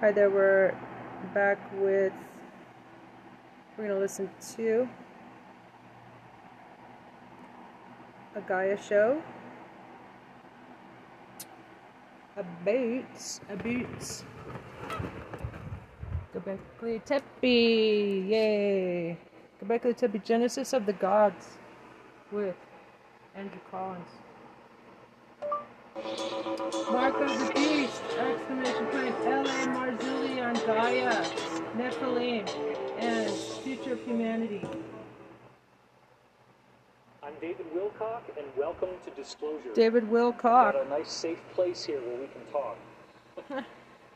Hi there, we're back with. We're going to listen to a Gaia show. A boots, a boots. Göbekli Tepe, yay! Göbekli Tepe, Genesis of the Gods, with Andrew Collins. Mark of the Beast! Exclamation point! L.A. Marzulli on Gaia, Nephilim, and Future of Humanity. I'm David Wilcock, and welcome to Disclosure. David We've Wilcock. got a nice, safe place here where we can talk.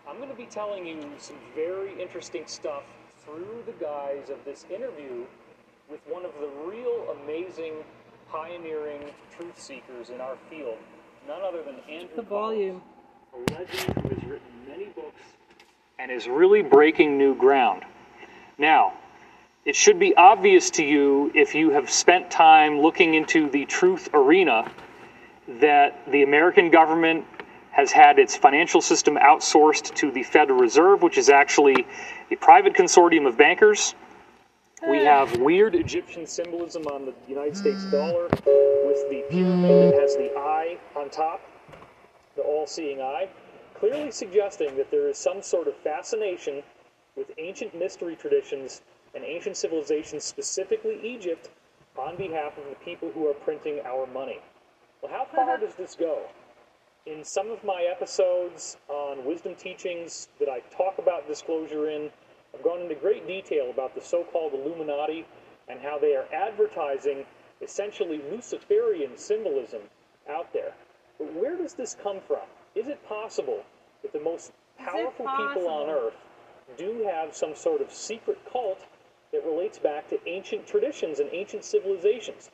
I'm going to be telling you some very interesting stuff through the guise of this interview with one of the real amazing, pioneering truth seekers in our field, none other than Andrew The Collins, volume. a legend who has written many books and is really breaking new ground. Now, it should be obvious to you if you have spent time looking into the truth arena that the American government has had its financial system outsourced to the Federal Reserve, which is actually a private consortium of bankers. We have weird Egyptian symbolism on the United States mm. dollar with the pyramid that has the eye on top, the all seeing eye, clearly suggesting that there is some sort of fascination with ancient mystery traditions and ancient civilizations, specifically Egypt, on behalf of the people who are printing our money. Well, how far uh-huh. does this go? In some of my episodes on wisdom teachings that I talk about disclosure in, I've gone into great detail about the so called Illuminati and how they are advertising essentially Luciferian symbolism out there. But where does this come from? Is it possible that the most powerful people on earth do have some sort of secret cult that relates back to ancient traditions and ancient civilizations?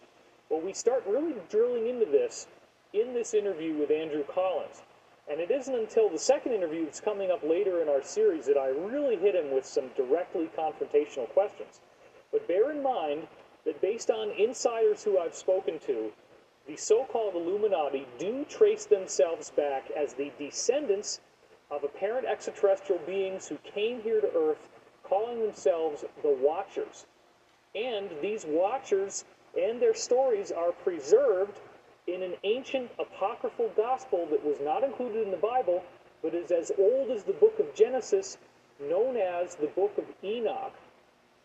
Well, we start really drilling into this in this interview with Andrew Collins. And it isn't until the second interview that's coming up later in our series that I really hit him with some directly confrontational questions. But bear in mind that based on insiders who I've spoken to, the so called Illuminati do trace themselves back as the descendants of apparent extraterrestrial beings who came here to Earth calling themselves the Watchers. And these Watchers and their stories are preserved in an ancient apocryphal gospel that was not included in the Bible, but is as old as the book of Genesis, known as the book of Enoch.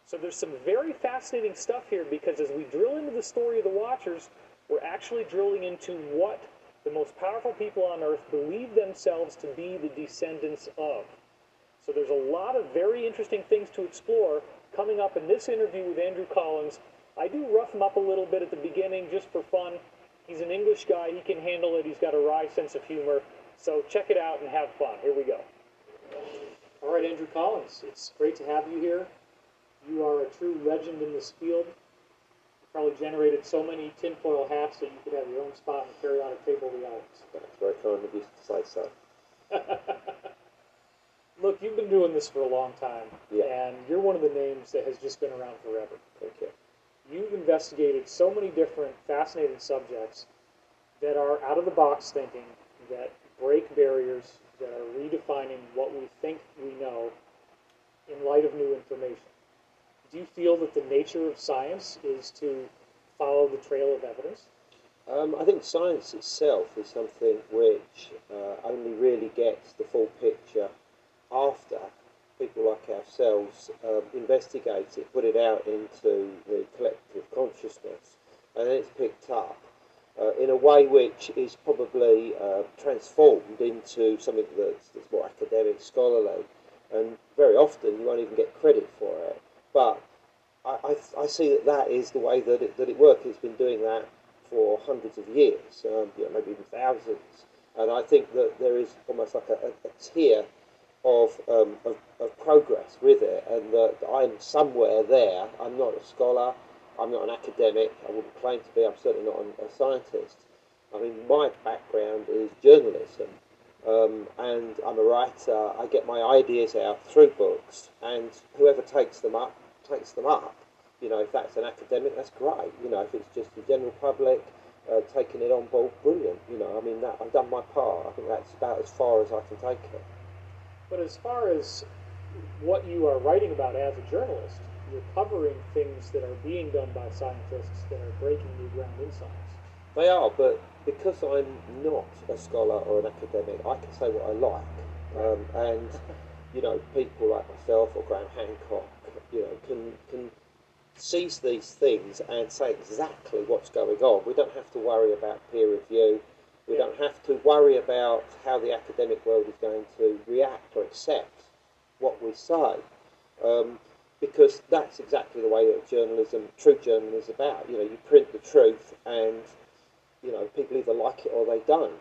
So there's some very fascinating stuff here because as we drill into the story of the Watchers, we're actually drilling into what the most powerful people on earth believe themselves to be the descendants of. So there's a lot of very interesting things to explore coming up in this interview with Andrew Collins. I do rough him up a little bit at the beginning just for fun. He's an English guy, he can handle it, he's got a wry sense of humor. So check it out and have fun. Here we go. All right, Andrew Collins, it's great to have you here. You are a true legend in this field. You probably generated so many tinfoil hats that you could have your own spot in the periodic table of the elements. That's very kind of you to say so. Look, you've been doing this for a long time, Yeah. and you're one of the names that has just been around forever. Thank you. You've investigated so many different fascinating subjects that are out of the box thinking, that break barriers, that are redefining what we think we know in light of new information. Do you feel that the nature of science is to follow the trail of evidence? Um, I think science itself is something which uh, only really gets the full picture after people like ourselves um, investigate it, put it out into the collective consciousness, and then it's picked up uh, in a way which is probably uh, transformed into something that's, that's more academic, scholarly, and very often you won't even get credit for it. But I, I, I see that that is the way that it, that it works. It's been doing that for hundreds of years, um, you know, maybe even thousands. And I think that there is almost like a, a, a tier of, um, of, of progress with it, and that I'm somewhere there. I'm not a scholar, I'm not an academic, I wouldn't claim to be, I'm certainly not a scientist. I mean, my background is journalism, um, and I'm a writer. I get my ideas out through books, and whoever takes them up, takes them up. You know, if that's an academic, that's great. You know, if it's just the general public uh, taking it on board, brilliant. You know, I mean, that I've done my part. I think that's about as far as I can take it. But as far as what you are writing about as a journalist, you're covering things that are being done by scientists that are breaking new ground in science. They are, but because I'm not a scholar or an academic, I can say what I like. Um, and, you know, people like myself or Graham Hancock, you know, can, can seize these things and say exactly what's going on. We don't have to worry about peer review. We don't have to worry about how the academic world is going to react or accept what we say. Um, because that's exactly the way that journalism, true journalism is about. You know, you print the truth and, you know, people either like it or they don't.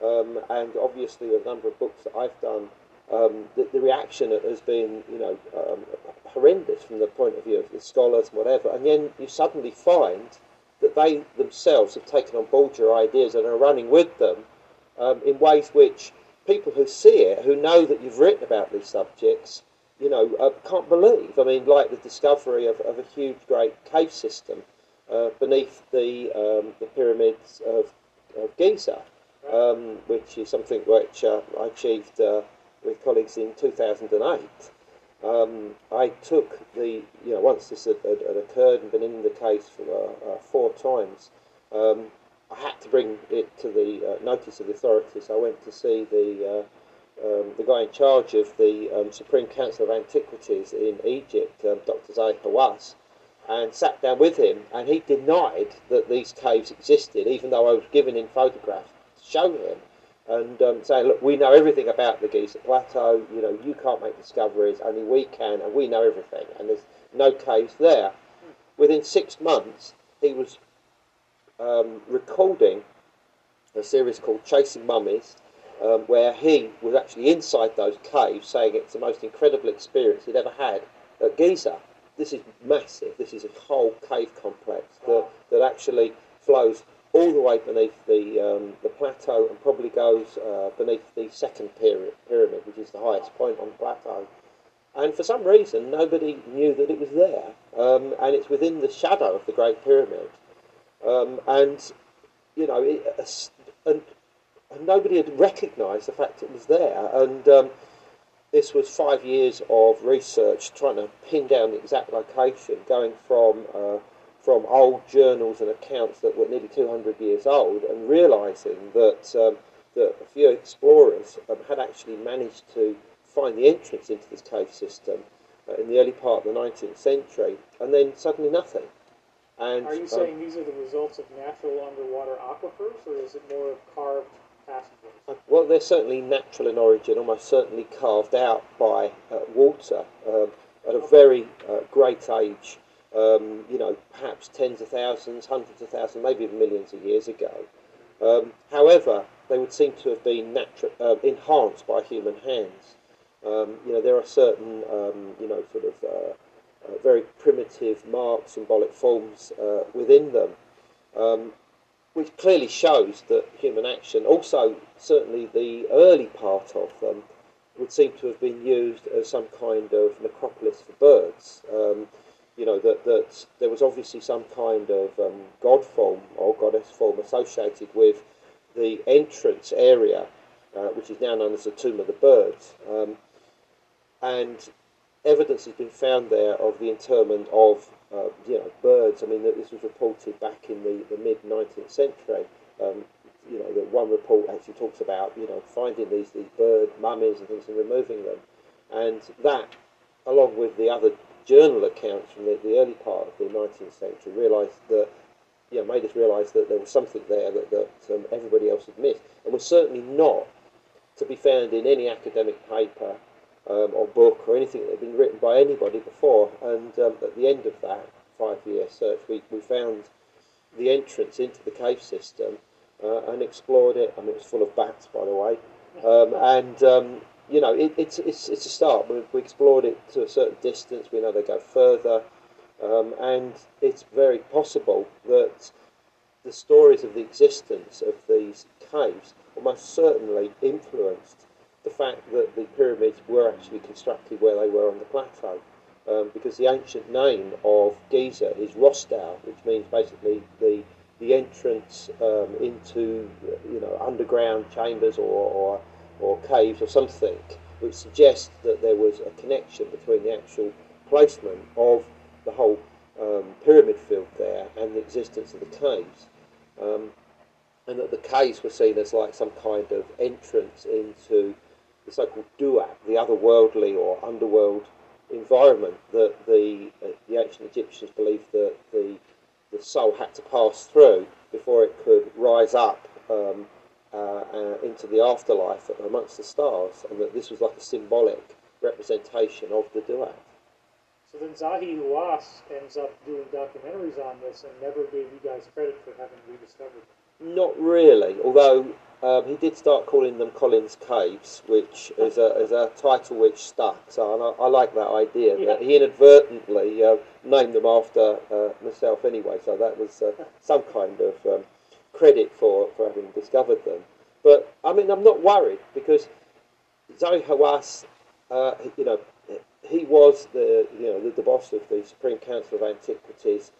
Um, and obviously a number of books that I've done, um, the, the, reaction has been, you know, um, horrendous from the point of view of the scholars and whatever. And then you suddenly find that they themselves have taken on board your ideas and are running with them um, in ways which people who see it, who know that you've written about these subjects, you know, uh, can't believe. I mean, like the discovery of, of a huge, great cave system uh, beneath the um, the pyramids of, of Giza, um, which is something which uh, I achieved uh, with colleagues in 2008. Um, I took the, you know, once this had, had, had, occurred and been in the case for uh, uh, four times, um, I had to bring it to the notice of the authorities. I went to see the um, the guy in charge of the um, Supreme Council of Antiquities in Egypt, um, Dr. Zahi Hawass, and sat down with him, and he denied that these caves existed, even though I was given him photographs to show him, and um, saying, look, we know everything about the Giza Plateau, you know, you can't make discoveries, only we can, and we know everything, and there's no caves there. Within six months, he was um, recording a series called Chasing Mummies, um, where he was actually inside those caves, saying it's the most incredible experience he'd ever had at Giza. This is massive. This is a whole cave complex that, that actually flows all the way beneath the, um, the plateau and probably goes uh, beneath the second pyramid, which is the highest point on the plateau. And for some reason, nobody knew that it was there. Um, and it's within the shadow of the Great Pyramid. Um, and, you know, it, and and nobody had recognised the fact it was there. And um, this was five years of research trying to pin down the exact location, going from uh, from old journals and accounts that were nearly 200 years old, and realising that um, that a few explorers um, had actually managed to find the entrance into this cave system uh, in the early part of the 19th century, and then suddenly nothing. And, Are you um, saying these are the results of natural underwater aquifers, or is it more of carved passages? well, they're certainly natural in origin, almost certainly carved out by uh, water um, at a very uh, great age. Um, you know, perhaps tens of thousands, hundreds of thousands, maybe even millions of years ago. Um, however, they would seem to have been natu- uh, enhanced by human hands. Um, you know, there are certain, um, you know, sort of uh, uh, very primitive marks, symbolic forms uh, within them. Um, which clearly shows that human action, also certainly the early part of them, would seem to have been used as some kind of necropolis for birds. Um, you know, that, that there was obviously some kind of um, god form or goddess form associated with the entrance area, uh, which is now known as the Tomb of the Birds. Um, and evidence has been found there of the interment of uh, you know, birds. I mean, this was reported back in the, the mid 19th century. Um, you know, that one report actually talks about, you know, finding these, these bird mummies and things and removing them. And that, along with the other journal accounts from the, the early part of the 19th century, realised that, you know, made us realise that there was something there that, that um, everybody else had missed. And was certainly not to be found in any academic paper um, or book or anything that had been written by anybody before. And um, at the end of that five year search, we, we found the entrance into the cave system uh, and explored it. I mean, it was full of bats, by the way. Um, and, um, you know, it, it's, it's, it's a start. We, we, explored it to a certain distance. We know they go further. Um, and it's very possible that the stories of the existence of these caves almost certainly influenced the fact that the pyramids were actually constructed where they were on the plateau. Um, because the ancient name of Giza is Rostau, which means basically the the entrance um, into you know underground chambers or, or, or caves or something. which suggests that there was a connection between the actual placement of the whole um, pyramid field there and the existence of the caves. Um, and that the caves were seen as like some kind of entrance into the so-called duat, the otherworldly or underworld environment that the uh, the ancient Egyptians believed that the the soul had to pass through before it could rise up um, into the afterlife amongst the stars, and that this was like a symbolic representation of the duat. So then Zahi Hawass ends up doing documentaries on this and never gave you guys credit for having rediscovered them. Not really, although um, he did start calling them Collins Caves, which is a, is a title which stuck. So I, I like that idea. Yeah. That he inadvertently uh, named them after uh, myself anyway, so that was uh, some kind of um, credit for, for having discovered them. But I mean, I'm not worried because Zahi Hawass, uh, you know, he was the you know the, the boss of the Supreme Council of Antiquities.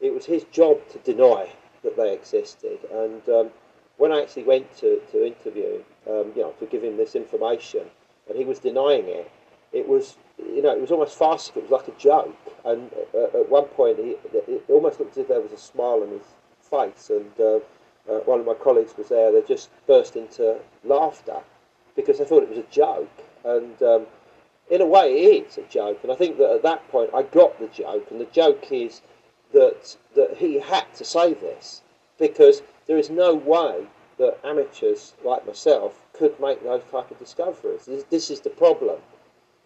It was his job to deny that they existed, and um, when I actually went to, to interview um, you know, to give him this information, and he was denying it, it was, you know, it was almost farcical. It was like a joke. And uh, at one point, he, it almost looked as if there was a smile on his face. And uh, uh, one of my colleagues was there. They just burst into laughter because they thought it was a joke. And um, in a way, it is a joke. And I think that at that point, I got the joke. And the joke is that that he had to say this because there is no way that amateurs like myself could make those type of discoveries. This, this is the problem.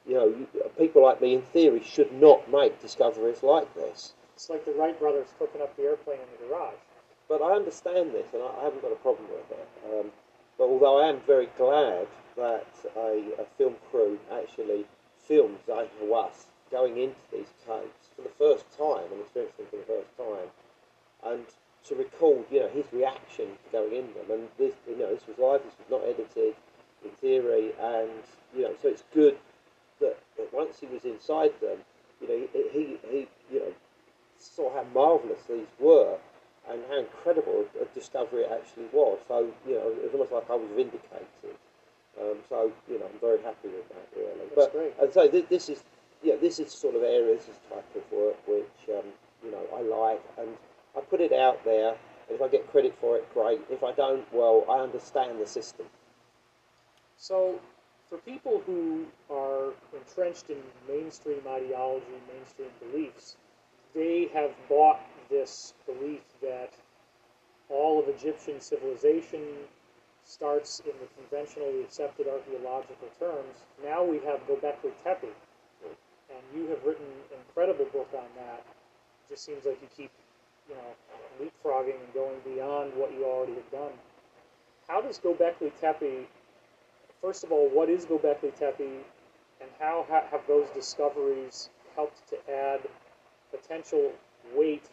You know, you, people like me, in theory, should not make discoveries like this. It's like the Wright brothers cooking up the airplane in the garage. But I understand this, and I, haven't got a problem with it. Um, but although I am very glad that a, a film crew actually filmed Zahi Hawass going into these caves for the first time and experiencing them for the first time, and to record, you know, his reaction to going in them. And this, you know, this was live. This was not edited, in theory, and you know, so it's good that, that once he was inside them, you know, he, he, he you know, saw how marvellous these were and how incredible a discovery it actually was. So, you know, it was almost like I was vindicated. Um, so, you know, I'm very happy with that, really. That's but, great. And so this, this is, yeah, this is sort of areas, this type of work which, um, you know, I like, and I put it out there. And if I get credit for it, great. If I don't, well, I understand the system. So, for people who are entrenched in mainstream ideology, mainstream beliefs, they have bought this belief that all of Egyptian civilization starts in the conventionally accepted archaeological terms. Now we have Göbekli Tepe, and you have written an incredible book on that. It just seems like you keep, you know, leapfrogging and going beyond what you already have done. How does Göbekli Tepe first of all, what is Göbekli Tepe, and how ha- have those discoveries helped to add potential weight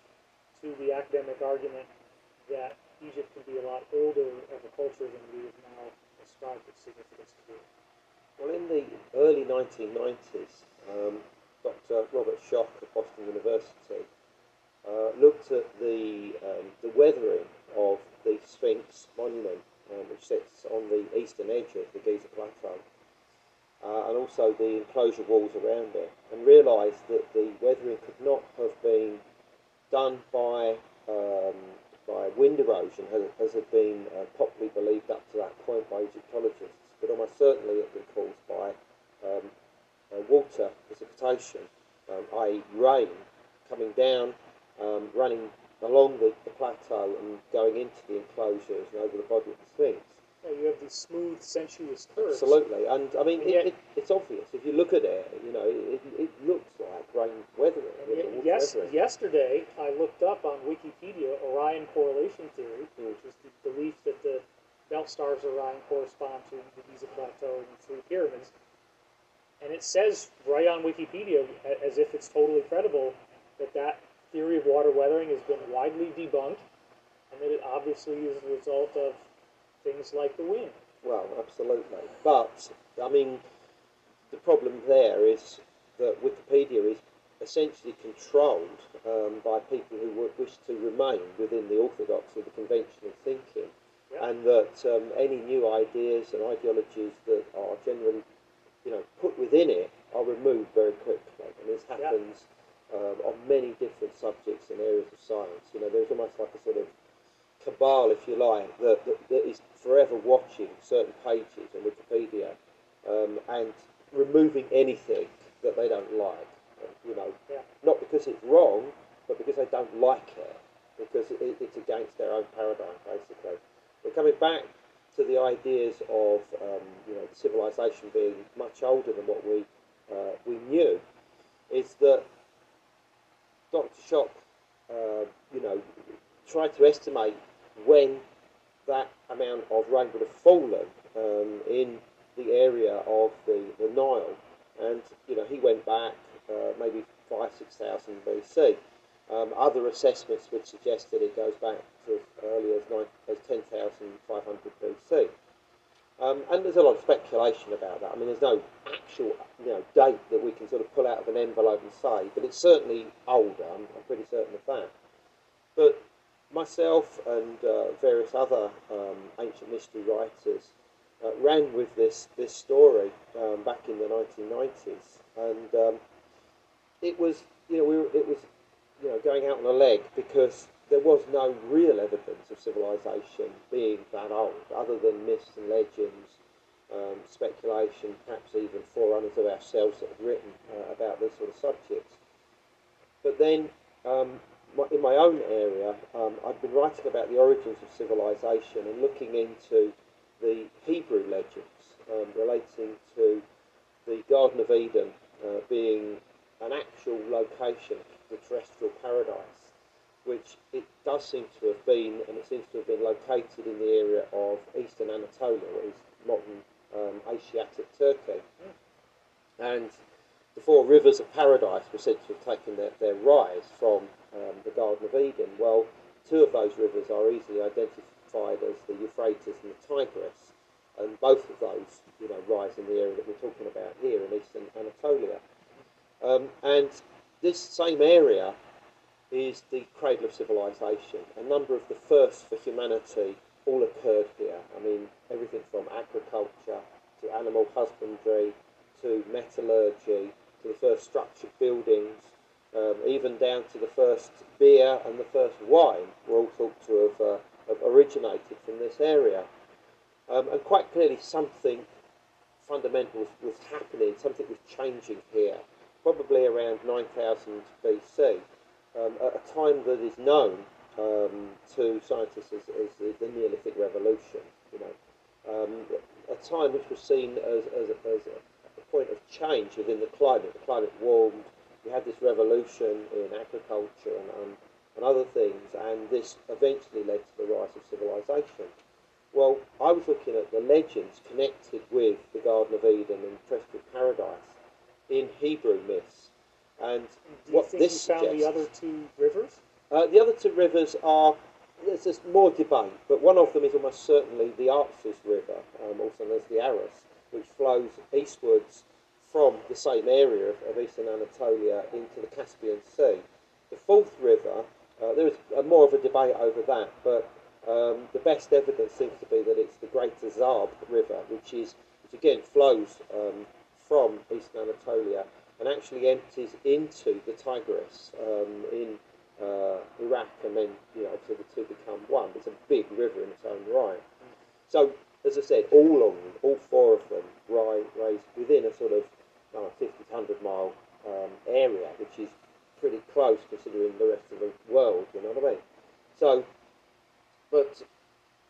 the academic argument that Egypt can be a lot older as a culture than we have now ascribed its significance to be? Well, in the early 1990s, um, Dr. Robert Schoch of Boston University uh, looked at the, um, the weathering of the Sphinx monument, um, which sits on the eastern edge of the Giza Plateau, uh, and also the enclosure walls around it, and realised that the weathering could not have been done by um, by wind erosion, as, as had been uh, popularly believed up to that point by Egyptologists, but almost certainly it had been caused by um, uh, water precipitation, um, i.e., rain coming down, um, running along the, the plateau and going into the enclosures and over the body of the Sphinx. Yeah, you have these smooth, sensuous curves. Absolutely, and I mean, And it, yet- it, it's obvious if you look at it. You know, it, it looks like rain weathering. Yet- yes, weathering. yesterday I looked up on Wikipedia Orion correlation theory, Mm. which is the belief that the belt stars of Orion correspond to the Giza Plateau and the three pyramids. And it says right on Wikipedia, as if it's totally credible, that that theory of water weathering has been widely debunked, and that it obviously is the result of things like the wind. Well, absolutely. But, I mean, the problem there is that Wikipedia is essentially controlled um, by people who would wish to remain within the orthodoxy of the conventional thinking. Yeah. And that um, any new ideas and ideologies that are generally you know, put within it are removed very quickly. And this Yeah. happens um, on many different subjects and areas of science. You know, there's almost like a sort of cabal, if you like, that, that, that is forever watching certain pages on Wikipedia um, and removing anything that they don't like. You know, Yeah. not because it's wrong, but because they don't like it, because it, it's against their own paradigm, basically. But coming back to the ideas of um, you know civilization being much older than what we uh, we knew, is that Dr. Schoch, uh, you know, tried to estimate when that amount of rain would have fallen um, in the area of the, the Nile, and you know he went back uh, maybe five six thousand BC. Um, other assessments would suggest that it goes back to as early as, nine, as 10,500 BC. Um, and there's a lot of speculation about that. I mean, there's no actual you know, date that we can sort of pull out of an envelope and say, but it's certainly older. I'm, I'm pretty certain of that. But myself and uh, various other um, ancient mystery writers uh, ran with this this story um, back in the 1990s, and um, it was you know we were, it was you know going out on a leg because there was no real evidence of civilization being that old, other than myths and legends, um, speculation, perhaps even forerunners of ourselves that have written uh, about this sort of subjects. But then, um, in my own area, um, I'd been writing about the origins of civilization and looking into the Hebrew legends um, relating to the Garden of Eden uh, being an actual location, the terrestrial paradise, which it does seem to have been, and it seems to have been located in the area of eastern Anatolia, what is modern um, Asiatic Turkey. And the four rivers of paradise were said to have taken their, their rise from um, the Garden of Eden. Well, two of those rivers are easily identified as the Euphrates and the Tigris, and both of those, you know, rise in the area that we're talking about here in eastern Anatolia. Um, and this same area is the cradle of civilization. A number of the first for humanity all occurred here. I mean, everything from agriculture to animal husbandry to metallurgy to the first structured buildings, um, even down to the first beer and the first wine were all thought to have, uh, have originated from this area. Um, and quite clearly, something fundamental was, was happening, something was changing here, probably around 9000 BC, um, at a time that is known um, to scientists as, as the, the, Neolithic Revolution. You know, um, a time which was seen as, as, as a, a, point of change within the climate. The climate warmed. We had this revolution in agriculture and, and, and other things, and this eventually led to the rise of civilization. Well, I was looking at the legends connected with the Garden of Eden and terrestrial paradise in Hebrew myths. And what this you found the other two rivers? uh, the other two rivers are, there's, there's more debate, but one of them is almost certainly the Araxes River, um, also known as the Aras, which flows eastwards from the same area of, of eastern Anatolia into the Caspian Sea. The fourth river, uh, there is uh, more of a debate over that, but um, the best evidence seems to be that it's the Great Zab River, which is, which again flows um, from eastern Anatolia and actually empties into the Tigris um, in uh, Iraq, and then you know the two become one. It's a big river in its own right. So, as I said, all of them, all four of them, rise within a sort of uh, 50 to 100 mile um, area, which is pretty close considering the rest of the world. You know what I mean? So, but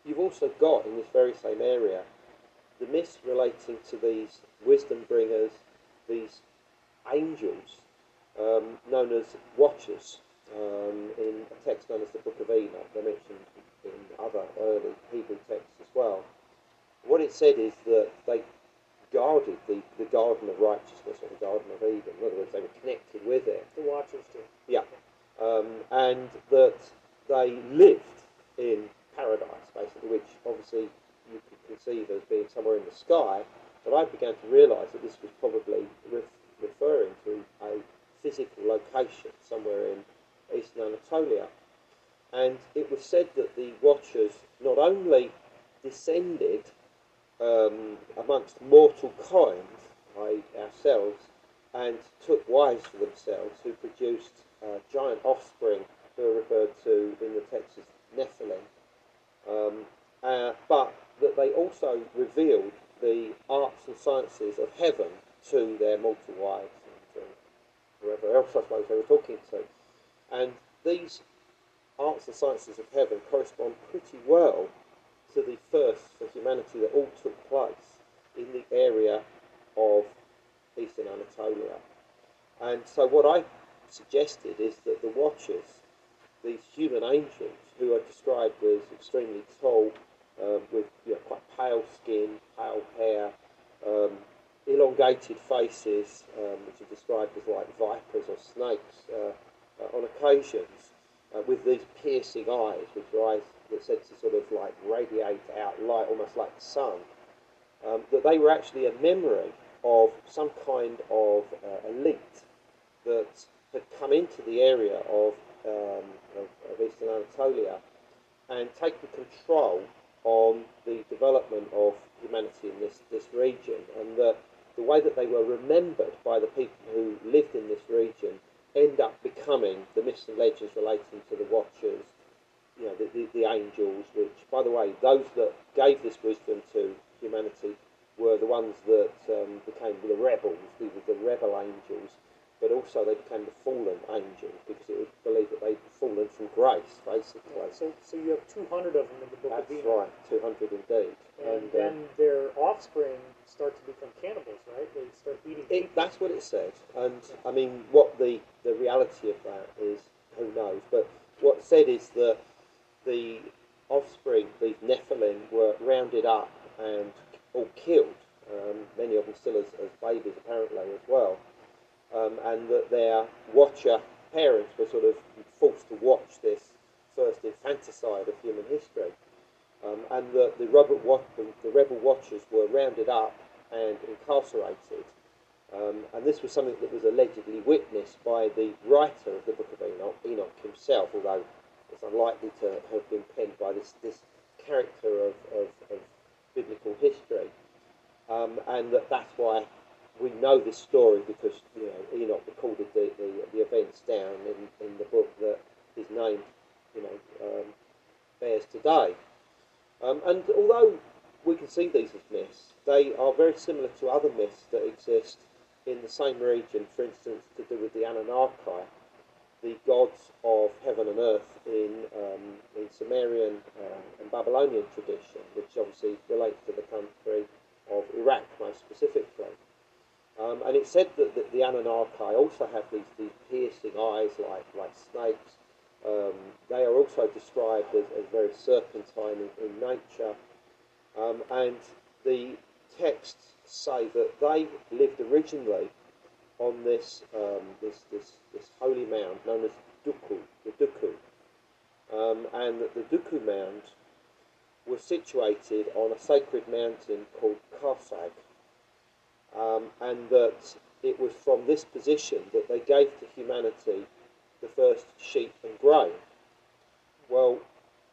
you've also got in this very same area the myths relating to these wisdom bringers, these angels um, known as watchers um, in a text known as the Book of Enoch. They're mentioned in other early Hebrew texts as well. What it said is that they guarded the, the Garden of Righteousness or the Garden of Eden. In other words, they were connected with it. The Watchers do. Yeah. Um, and that they lived in paradise, basically, which obviously you could conceive as being somewhere in the sky. But I began to realise that this was probably ref- referring to a physical location somewhere in eastern Anatolia. And it was said that the Watchers not only descended um, amongst mortal kind i.e., ourselves, and took wives for themselves who produced uh, giant offspring who are referred to in the text as Nephilim. Um, uh, but that they also revealed the arts and sciences of heaven to their mortal wives and whoever else I suppose they were talking to. And these arts and sciences of heaven correspond pretty well to the first for humanity that all took place in the area of eastern Anatolia. And so what I suggested is that the Watchers, these human angels who are described as extremely tall, um, with you know, quite pale skin, pale hair, um, elongated faces, um, which are described as like vipers or snakes uh, uh, on occasions, uh, with these piercing eyes, which eyes that said to sort of like radiate out light, almost like the sun, um, that they were actually a memory of some kind of uh, elite that had come into the area of, um, of, of eastern Anatolia and taken control on the development of humanity in this, this region, and that the way that they were remembered by the people who lived in this region end up becoming the myths and legends relating to the Watchers, you know, the, the, the angels, which, by the way, those that gave this wisdom to humanity were the ones that um, became the rebels, these were the rebel angels, but also they became the fallen angels because it was believed that they'd fallen from grace, basically. So, so you have 200 of them in the Book That's of Enoch. right, 200 indeed. And, uh, then their offspring start to become cannibals, right? They start eating It, that's what it said, and I mean, what the, the reality of that is, who knows? But what it said is that the offspring, these Nephilim, were rounded up and all killed. Um, many of them still as, as babies, apparently, as well. Um, and that their watcher parents were sort of forced to watch this first infanticide of human history. Um, and that the, the rebel watchers were rounded up and incarcerated. Um, and this was something that was allegedly witnessed by the writer of the Book of Enoch, Enoch himself, although it's unlikely to have been penned by this, this character of, of, of biblical history. Um, and that that's why we know this story because you know Enoch recorded the, the, the events down in, in the book that his name you know um, bears today. Um, and although we can see these as myths, they are very similar to other myths that exist in the same region, for instance, to do with the Anunnaki, the gods of heaven and earth in, um, in Sumerian uh, and Babylonian tradition, which obviously relates to the country of Iraq most specifically. Um, and it's said that, the Anunnaki also have these, these piercing eyes like, like snakes. Um, they are also described as, as very serpentine in, in nature. Um, and the texts say that they lived originally on this, um, this, this, this holy mound known as Duku, the Duku. Um, and that the Duku mound was situated on a sacred mountain called Kharsag. Um, and that it was from this position that they gave to humanity the first sheep and grain. Well,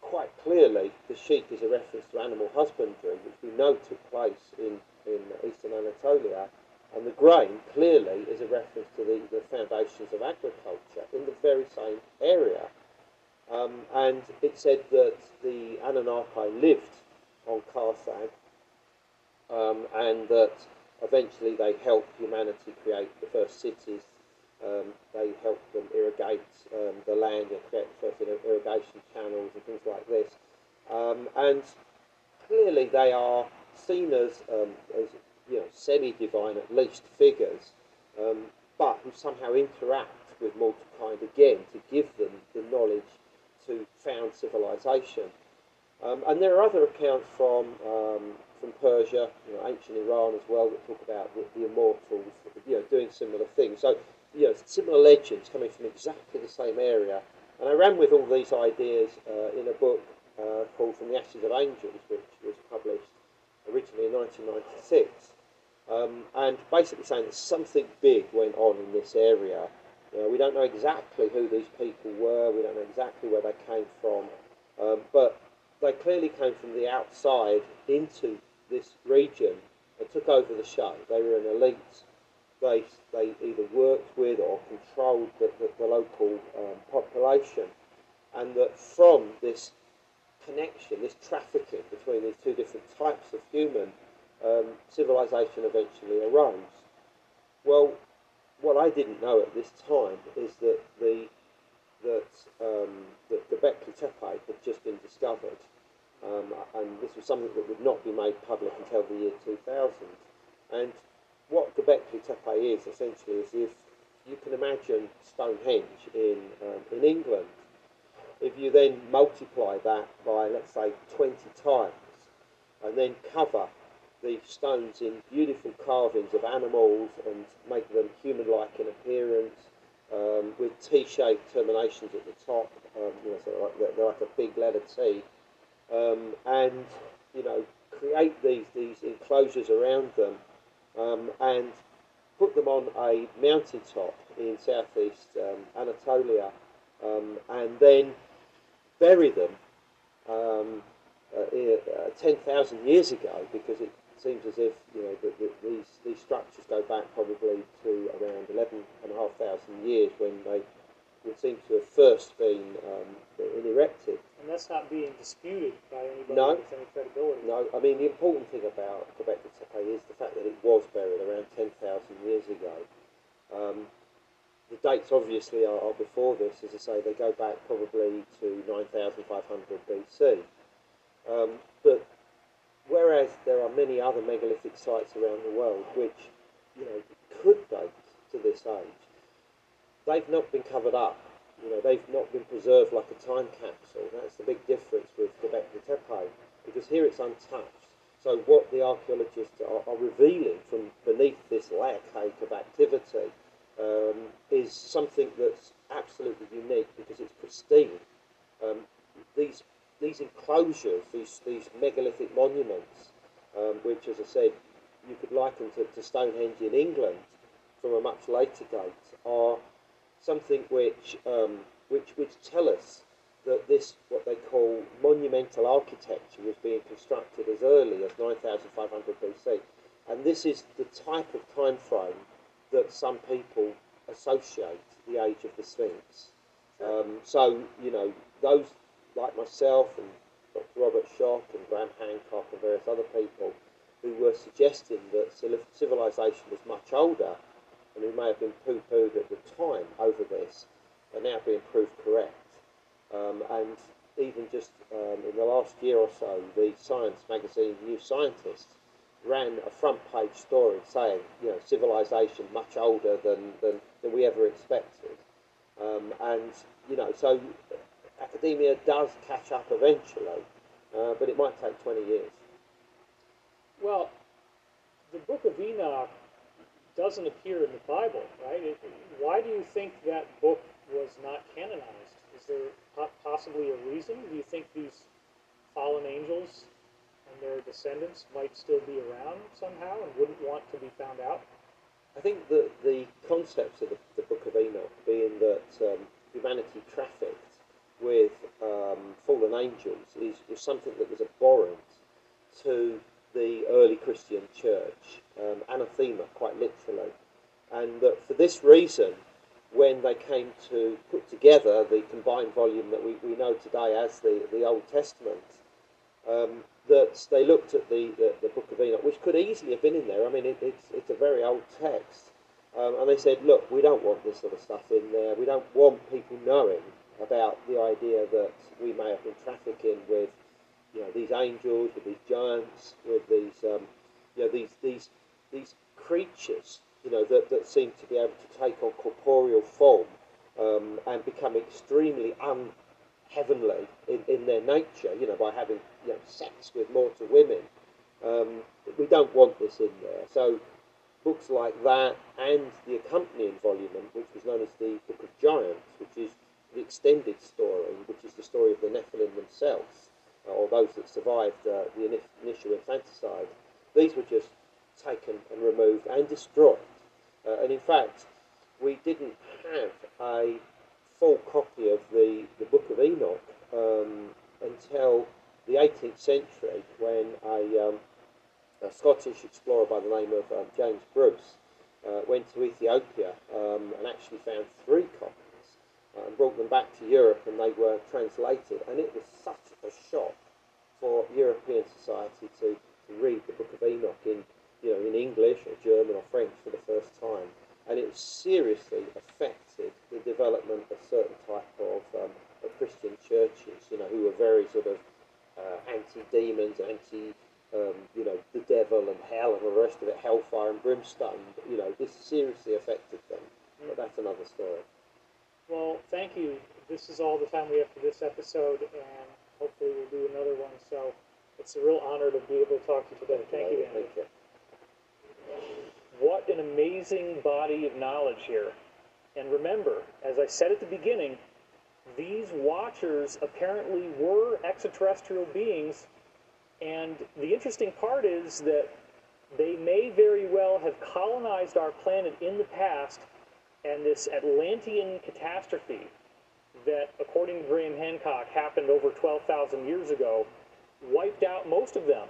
quite clearly, the sheep is a reference to animal husbandry, which we know took place in, in eastern Anatolia, and the grain clearly is a reference to the, the foundations of agriculture in the very same area. Um, and it said that the Anunnaki lived on Kharsag, um, and that eventually they helped humanity create the first cities. Um, they helped them irrigate um, the land and create the first ir- irrigation channels and things like this. Um, and clearly they are seen as, um, as you know, semi-divine at least figures, um, but who somehow interact with mortal kind again to give them the knowledge to found civilization. Um, and there are other accounts from um, from Persia, you know, ancient Iran as well, that talk about the, the immortals, you know, doing similar things. So, you know, similar legends coming from exactly the same area. And I ran with all these ideas uh, in a book uh, called From the Ashes of Angels, which was published originally in 1996. Um, and basically saying that something big went on in this area. You know, we don't know exactly who these people were, we don't know exactly where they came from, um, but they clearly came from the outside into this region and took over the show. They were an elite. They, they either worked with or controlled the, the, the local um, population. And that from this connection, this trafficking between these two different types of human, um, civilization eventually arose. Well, what I didn't know at this time is that the that um, Göbekli Tepe had just been discovered, um, and this was something that would not be made public until the year 2000. And what Göbekli Tepe is essentially is if you can imagine Stonehenge in um, in England, if you then multiply that by let's say 20 times, and then cover the stones in beautiful carvings of animals and make them human-like in appearance, um, with T-shaped terminations at the top. Um, you know, so like they're, they're, like a big letter T, um, and you know, create these these enclosures around them, um, and put them on a mountaintop in southeast um, Anatolia, um, and then bury them. Uh, uh, 10,000 years ago because it seems as if you know that these these structures go back probably to around 11,500 years when they would seem to have first been, um, been erected. And that's not being disputed by anybody No. with any credibility. No, I mean the important thing about Göbekli Tepe is the fact that it was buried around 10,000 years ago. Um, the dates obviously are, are before this, as I say, they go back probably to 9,500 BC. Um, but whereas there are many other megalithic sites around the world which, you know, could date to this age, they've not been covered up. You know, they've not been preserved like a time capsule. That's the big difference with Göbekli Tepe, because here it's untouched. So what the archaeologists are, are revealing from beneath this layer cake of activity um, is something that's absolutely unique because it's pristine. Um, these these enclosures, these these megalithic monuments, um, which, as I said, you could liken to, to Stonehenge in England from a much later date, are something which um, which which tell us that this what they call monumental architecture was being constructed as early as 9500 BC, and this is the type of time frame that some people associate the age of the Sphinx. Um, so you know those like myself and Dr. Robert Schoch and Graham Hancock and various other people who were suggesting that civilization was much older and who may have been poo-pooed at the time over this are now being proved correct. Um, and even just um, in the last year or so, the science magazine New Scientist ran a front page story saying, you know, civilization much older than, than, than we ever expected. Um, and, you know, so academia does catch up eventually, uh, but it might take 20 years. Well, the Book of Enoch doesn't appear in the Bible, right? It, why do you think that book was not canonized? Is there po- possibly a reason? Do you think these fallen angels and their descendants might still be around somehow and wouldn't want to be found out? I think that the concept of the, the Book of Enoch being that um, humanity trafficked with um, fallen angels is, is something that was abhorrent to the early Christian church, um, anathema, quite literally. And that for this reason, when they came to put together the combined volume that we, we know today as the, the Old Testament, um, that they looked at the, the, the Book of Enoch, which could easily have been in there. I mean, it, it's, it's a very old text. Um, and they said, look, we don't want this sort of stuff in there. We don't want people knowing about the idea that we may have been trafficking with, you know, these angels, with these giants, with these, um, you know, these these these creatures, you know, that, that seem to be able to take on corporeal form um, and become extremely unheavenly in, in their nature, you know, by having you know, sex with mortal women. Um, we don't want this in there. So books like that and the accompanying volume, which was known as the Book of Giants, which is the extended story, which is the story of the Nephilim themselves, uh, or those that survived uh, the initial infanticide. These were just taken and removed and destroyed. Uh, and in fact, we didn't have a full copy of the, the Book of Enoch um, until the 18th century when a, um, a Scottish explorer by the name of um, James Bruce, uh, went to Ethiopia um, and actually found three copies uh, and brought them back to Europe and they were translated. And it was such a shock for European society to, to read the Book of Enoch in, you know, in English or German or French for the first time. And it seriously affected the development of certain type of, um, of Christian churches, you know, who were very sort of uh, anti-demons, anti um, you know, the devil and hell and all the rest of it, hellfire and brimstone. You know, this seriously affected them. But that's another story. Well, thank you. This is all the time we have for this episode, and hopefully we'll do another one. So it's a real honor to be able to talk to you today. Thank you, Andy. Thank you. What an amazing body of knowledge here. And remember, as I said at the beginning, these watchers apparently were extraterrestrial beings and the interesting part is that they may very well have colonized our planet in the past, and this Atlantean catastrophe that, according to Graham Hancock, happened over 12,000 years ago, wiped out most of them.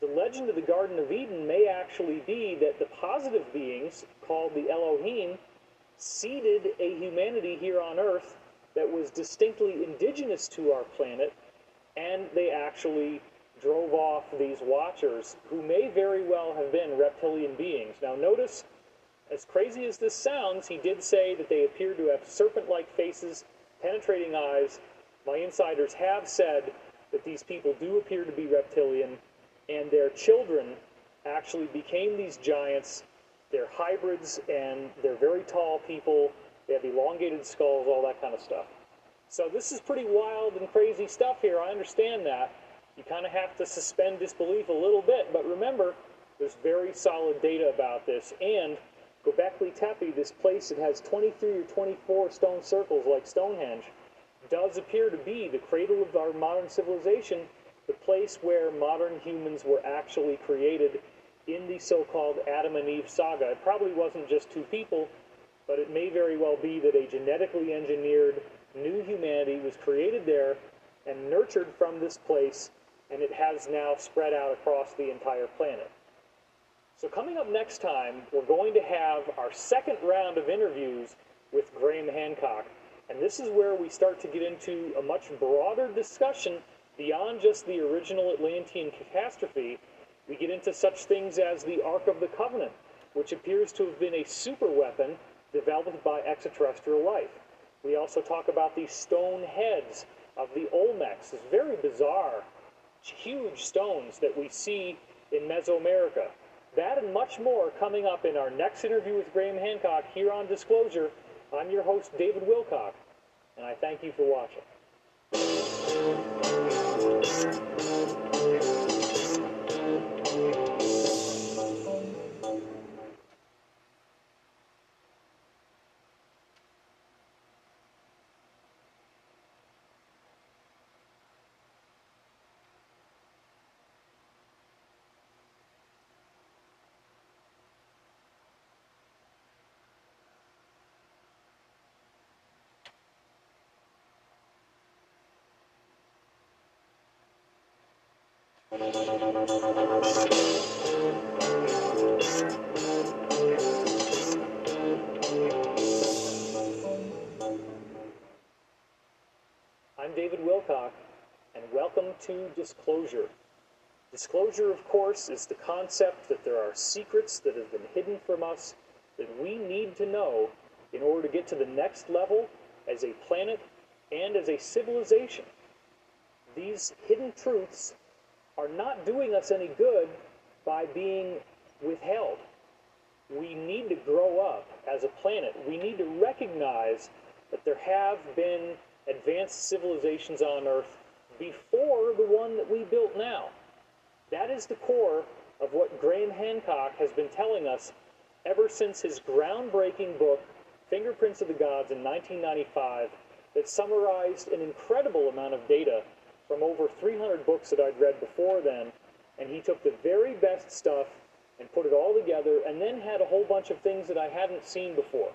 The legend of the Garden of Eden may actually be that the positive beings, called the Elohim, seeded a humanity here on Earth that was distinctly indigenous to our planet, and they actually drove off these watchers who may very well have been reptilian beings. Now, notice, as crazy as this sounds, he did say that they appear to have serpent like faces, penetrating eyes. My insiders have said that these people do appear to be reptilian, and their children actually became these giants. They're hybrids, and they're very tall people. They have elongated skulls, all that kind of stuff. So, this is pretty wild and crazy stuff here. I understand that you kind of have to suspend disbelief a little bit. But remember, there's very solid data about this. And Göbekli Tepe, this place that has 23 or 24 stone circles like Stonehenge, does appear to be the cradle of our modern civilization, the place where modern humans were actually created in the so called Adam and Eve saga. It probably wasn't just two people, but it may very well be that a genetically engineered new humanity was created there and nurtured from this place and it has now spread out across the entire planet. So, coming up next time, we're going to have our second round of interviews with Graham Hancock. And this is where we start to get into a much broader discussion beyond just the original Atlantean catastrophe. We get into such things as the Ark of the Covenant, which appears to have been a super weapon developed by extraterrestrial life. We also talk about the stone heads of the Olmecs. It's very bizarre huge stones that we see in Mesoamerica. That and much more coming up in our next interview with Graham Hancock here on Disclosure. I'm your host, David Wilcock, and I thank you for watching. I'm David Wilcock, and welcome to Disclosure. Disclosure, of course, is the concept that there are secrets that have been hidden from us that we need to know in order to get to the next level as a planet and as a civilization. These hidden truths are not doing us any good by being withheld. We need to grow up as a planet. We need to recognize that there have been advanced civilizations on Earth before the one that we built now. That is the core of what Graham Hancock has been telling us ever since his groundbreaking book, Fingerprints of the Gods, in 1995, that summarized an incredible amount of data from over 300 books that I'd read before then, and he took the very best stuff and put it all together, and then had a whole bunch of things that I hadn't seen before.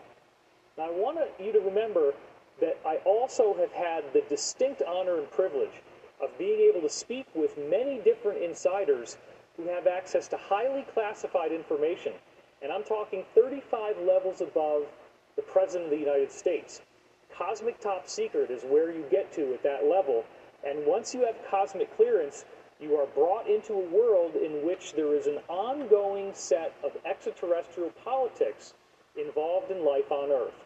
Now, I want you to remember that I also have had the distinct honor and privilege of being able to speak with many different insiders who have access to highly classified information. And I'm talking 35 levels above the President of the United States. Cosmic top secret is where you get to at that level. And once you have cosmic clearance, you are brought into a world in which there is an ongoing set of extraterrestrial politics involved in life on Earth.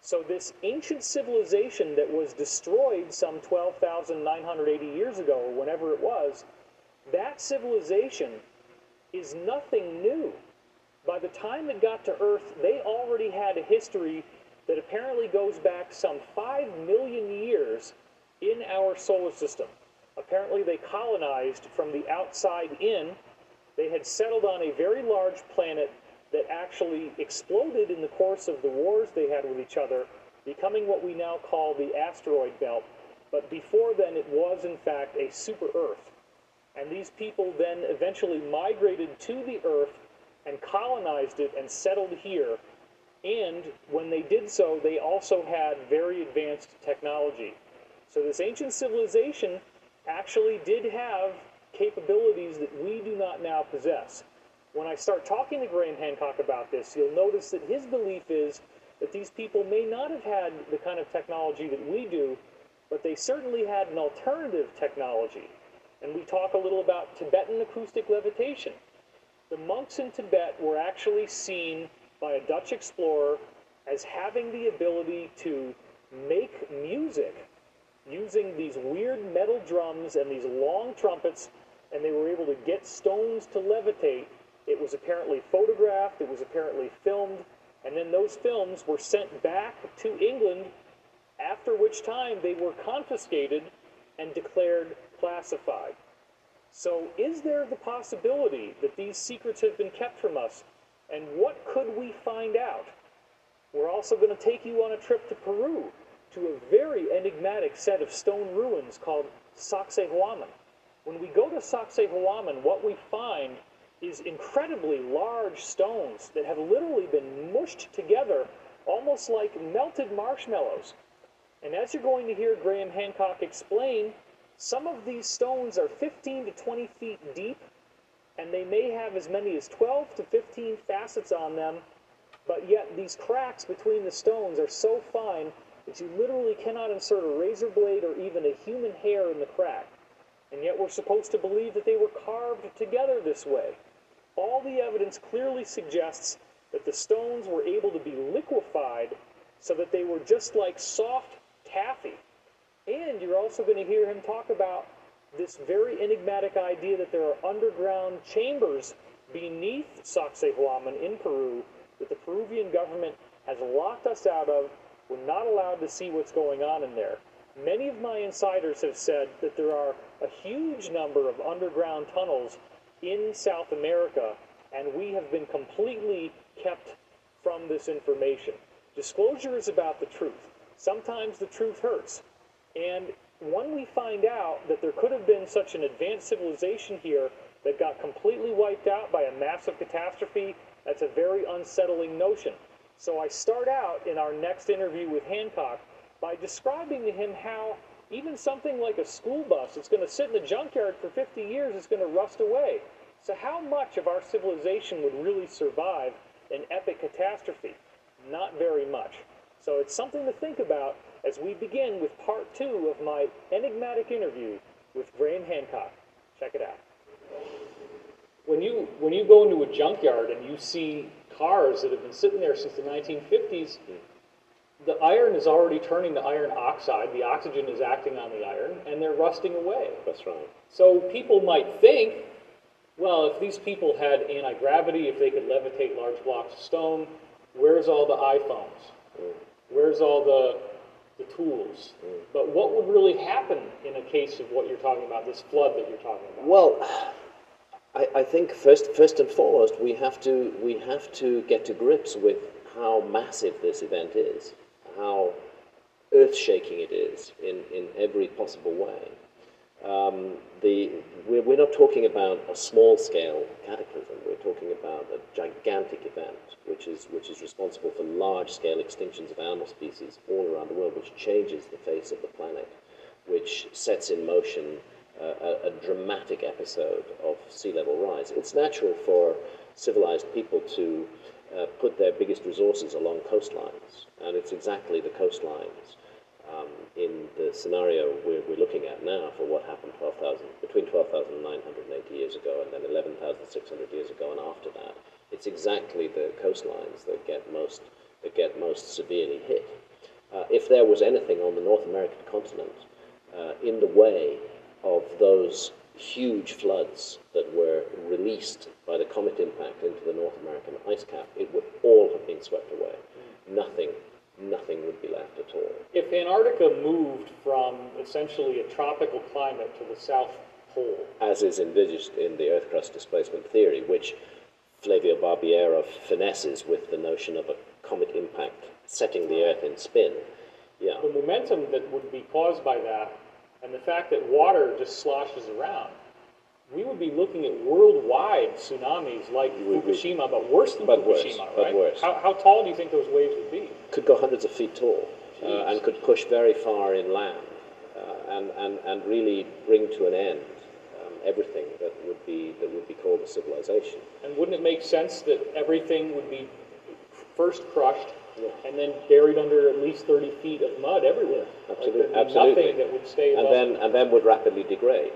So, this ancient civilization that was destroyed some 12,980 years ago, or whenever it was, that civilization is nothing new. By the time it got to Earth, they already had a history that apparently goes back some 5 million years in our solar system. Apparently, they colonized from the outside in. They had settled on a very large planet that actually exploded in the course of the wars they had with each other, becoming what we now call the asteroid belt. But before then, it was in fact a super Earth. And these people then eventually migrated to the Earth and colonized it and settled here. And when they did so, they also had very advanced technology. So this ancient civilization actually did have capabilities that we do not now possess. When I start talking to Graham Hancock about this, you'll notice that his belief is that these people may not have had the kind of technology that we do, but they certainly had an alternative technology. And we talk a little about Tibetan acoustic levitation. The monks in Tibet were actually seen by a Dutch explorer as having the ability to make music using these weird metal drums and these long trumpets, and they were able to get stones to levitate. It was apparently photographed, it was apparently filmed, and then those films were sent back to England, after which time they were confiscated and declared classified. So, is there the possibility that these secrets have been kept from us? And what could we find out? We're also going to take you on a trip to Peru to a very enigmatic set of stone ruins called Sacsayhuaman. When we go to Sacsayhuaman, what we find is incredibly large stones that have literally been mushed together almost like melted marshmallows. And as you're going to hear Graham Hancock explain, some of these stones are 15 to 20 feet deep, and they may have as many as 12 to 15 facets on them, but yet these cracks between the stones are so fine that you literally cannot insert a razor blade or even a human hair in the crack. And yet we're supposed to believe that they were carved together this way. All the evidence clearly suggests that the stones were able to be liquefied so that they were just like soft taffy. And you're also going to hear him talk about this very enigmatic idea that there are underground chambers beneath Sacsayhuaman in Peru that the Peruvian government has locked us out of we're not allowed to see what's going on in there. Many of my insiders have said that there are a huge number of underground tunnels in South America, and we have been completely kept from this information. Disclosure is about the truth. Sometimes the truth hurts. And when we find out that there could have been such an advanced civilization here that got completely wiped out by a massive catastrophe, that's a very unsettling notion. So I start out in our next interview with Hancock by describing to him how even something like a school bus that's going to sit in the junkyard for 50 years is going to rust away. So how much of our civilization would really survive an epic catastrophe? Not very much. So it's something to think about as we begin with part two of my enigmatic interview with Graham Hancock. Check it out. When you when you go into a junkyard and you see cars that have been sitting there since the 1950s, the iron is already turning to iron oxide. The oxygen is acting on the iron, and they're rusting away. That's right. So people might think, well, if these people had anti gravity, if they could levitate large blocks of stone, where's all the iPhones? Mm. Where's all the the tools? Mm. But what would really happen in a case of what you're talking about, this flood that you're talking about? Well, I, I think first, first and foremost, we have to we have to get to grips with how massive this event is, how earth-shaking it is in, in every possible way. Um, the, we're, we're not talking about a small-scale cataclysm. We're talking about a gigantic event, which is which is responsible for large-scale extinctions of animal species all around the world, which changes the face of the planet, which sets in motion a, a dramatic episode of sea level rise. It's natural for civilized people to uh, put their biggest resources along coastlines, and it's exactly the coastlines um, in the scenario we're, we're, looking at now for what happened 12,000 between 12,980 years ago and then 11,600 years ago and after that. It's exactly the coastlines that get most that get most severely hit. Uh, if there was anything on the North American continent uh, in the way of those huge floods that were released by the comet impact into the North American ice cap, it would all have been swept away. Nothing, nothing would be left at all. If Antarctica moved from essentially a tropical climate to the South Pole, as is envisaged in the Earth crust displacement theory, which Flavio Barbiero finesses with the notion of a comet impact setting the Earth in spin, yeah. The momentum that would be caused by that and the fact that water just sloshes around, we would be looking at worldwide tsunamis like Fukushima, but worse than but Fukushima, worse, right? Worse. How, how, tall do you think those waves would be? Could go hundreds of feet tall uh, and could push very far inland uh, and, and, and really bring to an end um, everything that would be that would be called a civilization. And wouldn't it make sense that everything would be first crushed. And then buried under at least 30 feet of mud everywhere. Absolutely. Like Absolutely. Nothing that would stay and then and then would rapidly degrade.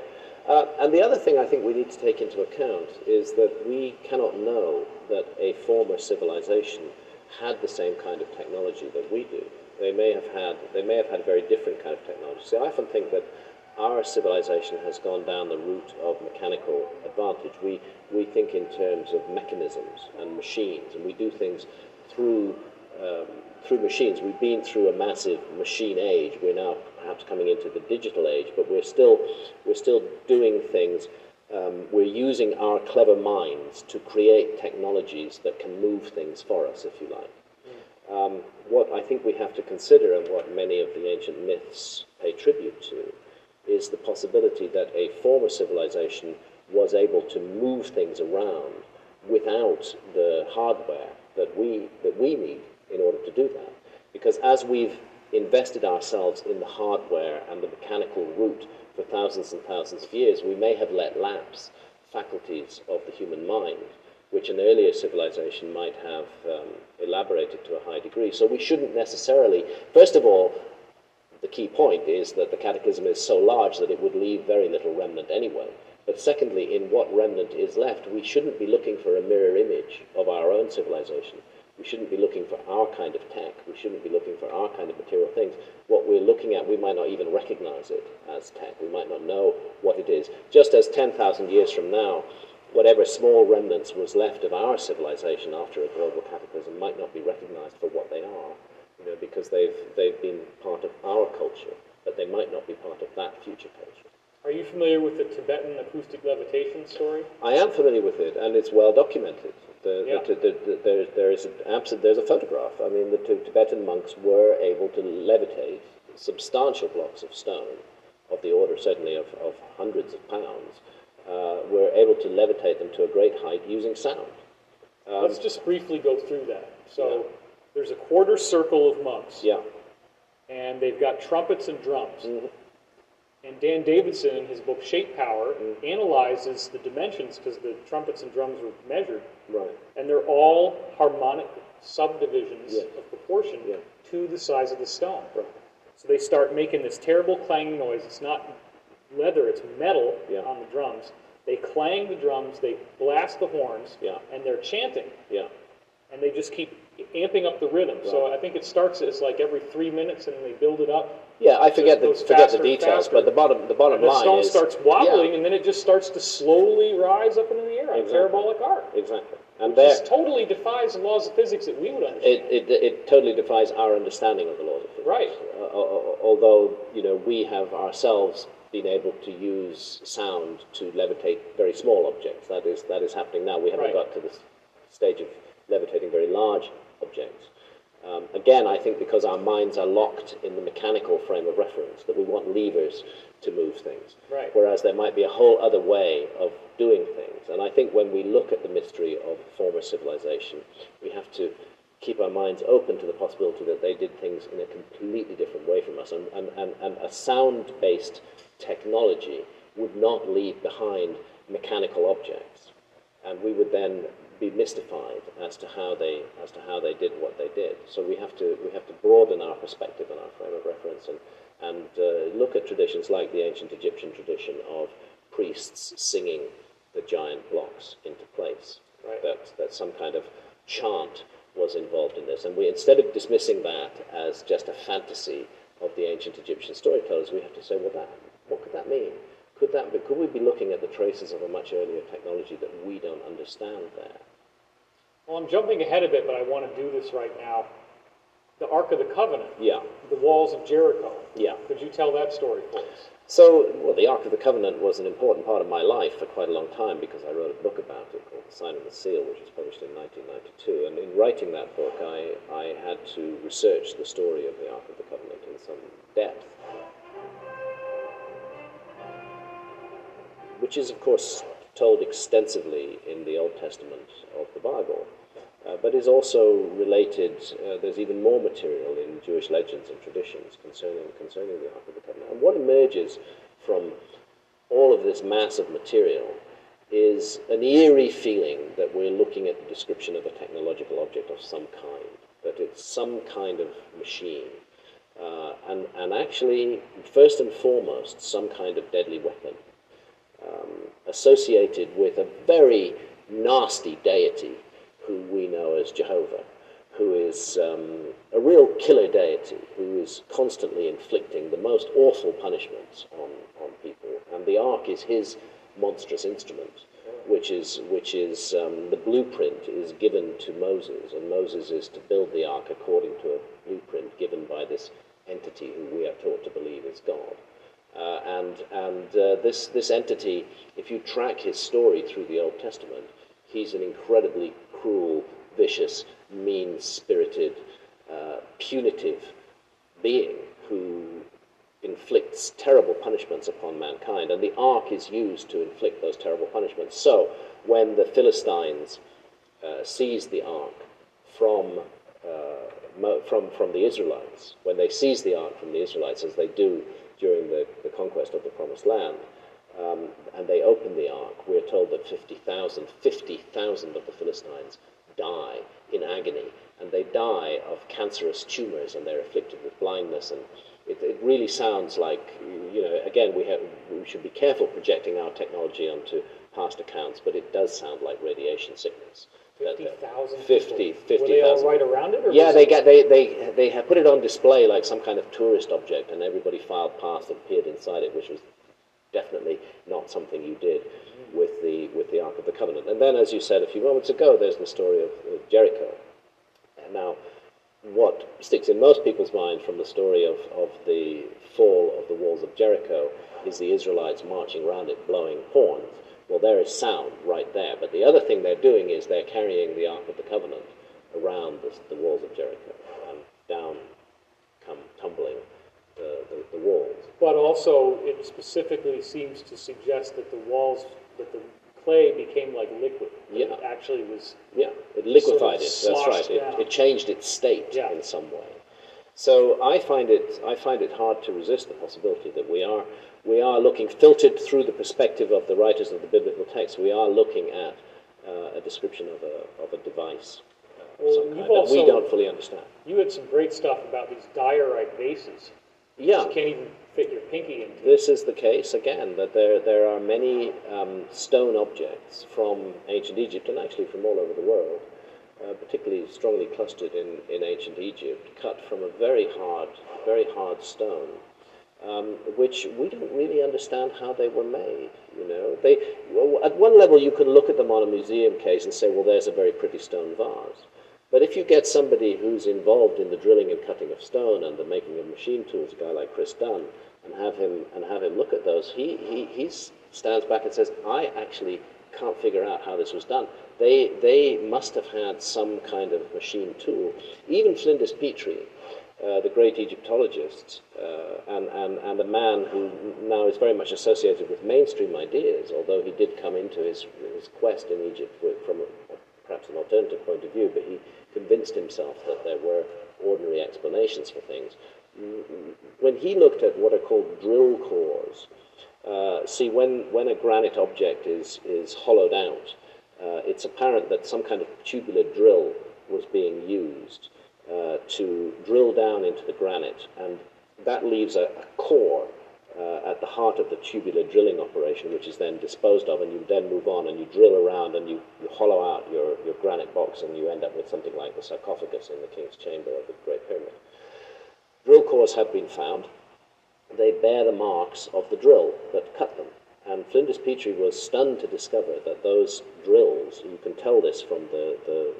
Uh, and the other thing I think we need to take into account is that we cannot know that a former civilization had the same kind of technology that we do. They may have had they may have had a very different kind of technology. See, I often think that our civilization has gone down the route of mechanical advantage. We we think in terms of mechanisms and machines, and we do things through um, through machines. We've been through a massive machine age. We're now perhaps coming into the digital age, but we're still we're still doing things. Um, we're using our clever minds to create technologies that can move things for us, if you like. Um, what I think we have to consider, and what many of the ancient myths pay tribute to, is the possibility that a former civilization was able to move things around without the hardware that we that we need in order to do that. Because as we've invested ourselves in the hardware and the mechanical route for thousands and thousands of years, we may have let lapse faculties of the human mind, which an earlier civilization might have um, elaborated to a high degree. So we shouldn't necessarily, first of all, the key point is that the cataclysm is so large that it would leave very little remnant anyway. But secondly, in what remnant is left, we shouldn't be looking for a mirror image of our own civilization. We shouldn't be looking for our kind of tech. We shouldn't be looking for our kind of material things. What we're looking at, we might not even recognize it as tech. We might not know what it is. Just as 10,000 years from now, whatever small remnants was left of our civilization after a global cataclysm might not be recognized for what they are, you know, because they've, they've been part of our culture, but they might not be part of that future culture. Are you familiar with the Tibetan acoustic levitation story? I am familiar with it, and it's well documented. The, yeah. the, the, there, there is an, there's a photograph. I mean, the Tibetan monks were able to levitate substantial blocks of stone, of the order certainly of, of hundreds of pounds, uh, were able to levitate them to a great height using sound. Um, Let's just briefly go through that. So yeah. there's a quarter circle of monks. Yeah. And they've got trumpets and drums. Mm-hmm. And Dan Davidson, in his book Shape Power, mm-hmm. analyzes the dimensions because the trumpets and drums were measured. Right. And they're all harmonic subdivisions yeah. of proportion yeah. to the size of the stone. Right. So they start making this terrible clanging noise. It's not leather, it's metal yeah. on the drums. They clang the drums, they blast the horns, and they're chanting. Yeah. And they just keep amping up the rhythm. Right. So I think it starts as like every three minutes, and then they build it up. Yeah, I forget the forget the details, but the bottom the bottom and the line stone is starts wobbling, yeah. and then it just starts to slowly rise up into the air on exactly. parabolic arc. Exactly, and that totally defies the laws of physics that we would understand. It, it, it totally defies our understanding of the laws of physics. Right. Uh, although you know we have ourselves been able to use sound to levitate very small objects. That is that is happening now. We haven't right. got to the stage of levitating very large objects. Um, again, I think because our minds are locked in the mechanical frame of reference, that we want levers to move things. Right. Whereas there might be a whole other way of doing things. And I think when we look at the mystery of former civilization, we have to keep our minds open to the possibility that they did things in a completely different way from us. And, and, and, and a sound based technology would not leave behind mechanical objects. And we would then be mystified as to how they as to how they did what they did. So we have to we have to broaden our perspective and our frame of reference and and uh, look at traditions like the ancient Egyptian tradition of priests singing the giant blocks into place. Right. That that some kind of chant was involved in this, and we instead of dismissing that as just a fantasy of the ancient Egyptian storytellers, we have to say, well, that what could that mean? Could that be, could we be looking at the traces of a much earlier technology that we don't understand there? Well, I'm jumping ahead a bit, but I want to do this right now. The Ark of the Covenant, Yeah, the walls of Jericho. yeah. Could you tell that story for us? So, well, the Ark of the Covenant was an important part of my life for quite a long time because I wrote a book about it called The Sign and the Seal, which was published in 1992. And in writing that book, I, I had to research the story of the Ark of the Covenant in some depth. Which is, of course, told extensively in the Old Testament of the Bible, uh, but is also related. Uh, there's even more material in Jewish legends and traditions concerning concerning the Ark of the Covenant. And what emerges from all of this mass of material is an eerie feeling that we're looking at the description of a technological object of some kind, that it's some kind of machine. Uh, and, and actually, first and foremost, some kind of deadly weapon associated with a very nasty deity who we know as Jehovah, who is um, a real killer deity who is constantly inflicting the most awful punishments on, on people. And the ark is his monstrous instrument, which is, which is um, the blueprint is given to Moses, and Moses is to build the ark according to a blueprint given by this entity who we are taught to believe is God. Uh, and and uh, this, this entity, if you track his story through the Old Testament, he's an incredibly cruel, vicious, mean spirited, uh, punitive being who inflicts terrible punishments upon mankind. And the ark is used to inflict those terrible punishments. So when the Philistines uh, seized the ark from, uh, from, from the Israelites, when they seized the ark from the Israelites, as they do during the, the conquest of the Promised Land, um, and they open the ark, we're told that 50,000 50,000 of the Philistines die in agony, and they die of cancerous tumors, and they're afflicted with blindness. And it, it really sounds like, you know, again, we, have, we should be careful projecting our technology onto past accounts, but it does sound like radiation sickness. Uh, 50,000 50, Were they all 50,000. around it? Or Yeah, they get they they they have put it on display like some kind of tourist object, and everybody filed past and peered inside it, which was definitely not something you did with the with the Ark of the Covenant. And then, as you said a few moments ago, there's the story of, Jericho. And now, what sticks in most people's mind from the story of, of the fall of the walls of Jericho is the Israelites marching around it blowing horns. Well, there is sound right there. But the other thing they're doing is they're carrying the Ark of the Covenant around the, the walls of Jericho, and down come tumbling the, the, the walls. But also, it specifically seems to suggest that the walls, that the clay became like liquid. Yeah. It actually was. Yeah, it liquefied Sort of it. That's right. It, it changed its state Yeah. in some way. So I find it I find it hard to resist the possibility that we are we are looking filtered through the perspective of the writers of the biblical text. We are looking at uh, a description of a of a device uh, of Well, some kind that we don't fully understand. You had some great stuff about these diorite vases. Yeah, You can't even fit your pinky into. This is the case again that there there are many um, stone objects from ancient Egypt and actually from all over the world, uh, particularly strongly clustered in, in ancient Egypt, cut from a very hard very hard stone, um, which we don't really understand how they were made. You know, they well, at one level you can look at them on a museum case and say, well, there's a very pretty stone vase. But if you get somebody who's involved in the drilling and cutting of stone and the making of machine tools, a guy like Chris Dunn, and have him and have him look at those, he he he stands back and says, "I actually can't figure out how this was done. They they must have had some kind of machine tool. Even Flinders Petrie." Uh, the great Egyptologist, uh, and, and, and a man who now is very much associated with mainstream ideas, although he did come into his, his quest in Egypt with, from a, perhaps an alternative point of view, but he convinced himself that there were ordinary explanations for things. When he looked at what are called drill cores, Uh, see, when, when a granite object is, is hollowed out, uh, it's apparent that some kind of tubular drill was being used uh, to drill down into the granite, and that leaves a, a core uh, at the heart of the tubular drilling operation, which is then disposed of, and you then move on and you drill around and you, you hollow out your, your granite box, and you end up with something like the sarcophagus in the king's chamber of the Great Pyramid. Drill cores have been found. They bear the marks of the drill that cut them. And Flinders Petrie was stunned to discover that those drills, you can tell this from the, the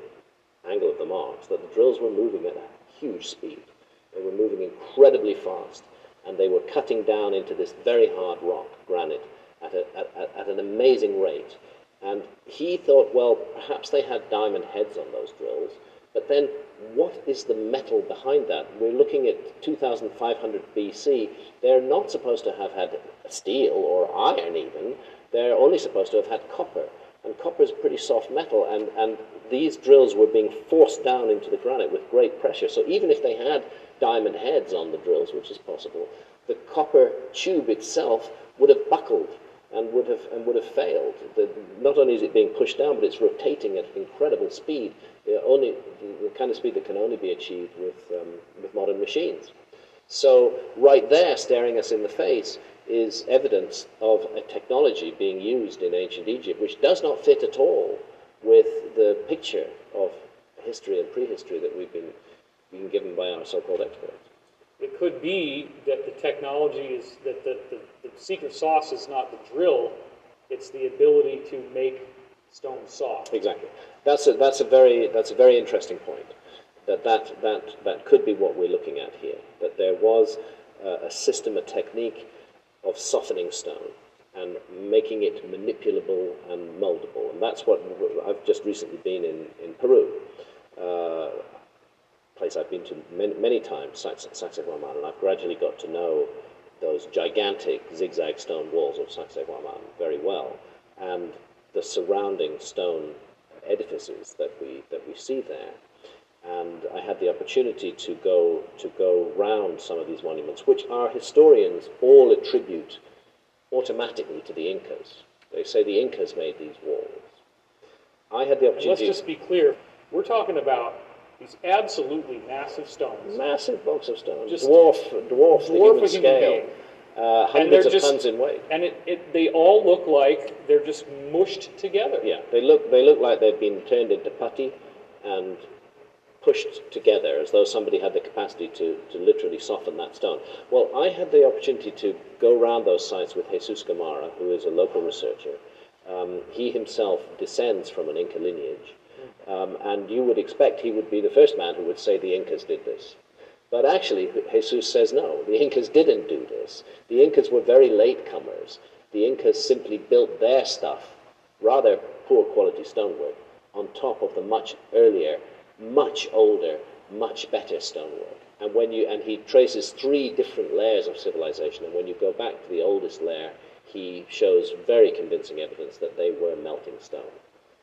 angle of the marks, that the drills were moving at a huge speed. They were moving incredibly fast and they were cutting down into this very hard rock, granite, at, a, at, at, an amazing rate. And he thought, well, perhaps they had diamond heads on those drills, but then what is the metal behind that? We're looking at 2500 BC. They're not supposed to have had steel or iron even. They're only supposed to have had copper. And copper is a pretty soft metal, and, and these drills were being forced down into the granite with great pressure. So even if they had diamond heads on the drills, which is possible, the copper tube itself would have buckled and would have and would have failed. The, not only is it being pushed down, but it's rotating at incredible speed. only the kind of speed that can only be achieved with um, with modern machines. So right there, staring us in the face, is evidence of a technology being used in ancient Egypt, which does not fit at all with the picture of history and prehistory that we've been being given by our so-called experts. It could be that the technology is that the, the, the secret sauce is not the drill, it's the ability to make stone soft. Exactly. That's a, that's a very that's a very interesting point. That that that that could be what we're looking at here. That there was uh, a system, a technique of softening stone and making it manipulable and moldable. And that's what I've just recently been in in Peru. Uh, place I've been to many, many times, Sacsayhuaman, and I've gradually got to know those gigantic zigzag stone walls of Sacsayhuaman very well, and the surrounding stone edifices that we that we see there. And I had the opportunity to go to go round some of these monuments, which our historians all attribute automatically to the Incas. They say the Incas made these walls. I had the opportunity. And let's just be clear: we're talking about these absolutely massive stones. Massive blocks of stone. Just dwarf, dwarf, the human scale. Uh, hundreds of just, tons in weight. And it, it, they all look like they're just mushed together. Yeah, they look, they look like they've been turned into putty and pushed together as though somebody had the capacity to, to literally soften that stone. Well, I had the opportunity to go around those sites with Jesus Gamarra, who is a local researcher. Um, he himself descends from an Inca lineage. Um, and you would expect he would be the first man who would say the Incas did this. But actually, Jesus says no, the Incas didn't do this. The Incas were very late comers. The Incas simply built their stuff, rather poor quality stonework, on top of the much earlier, much older, much better stonework. And when you and he traces three different layers of civilization, and when you go back to the oldest layer, he shows very convincing evidence that they were melting stone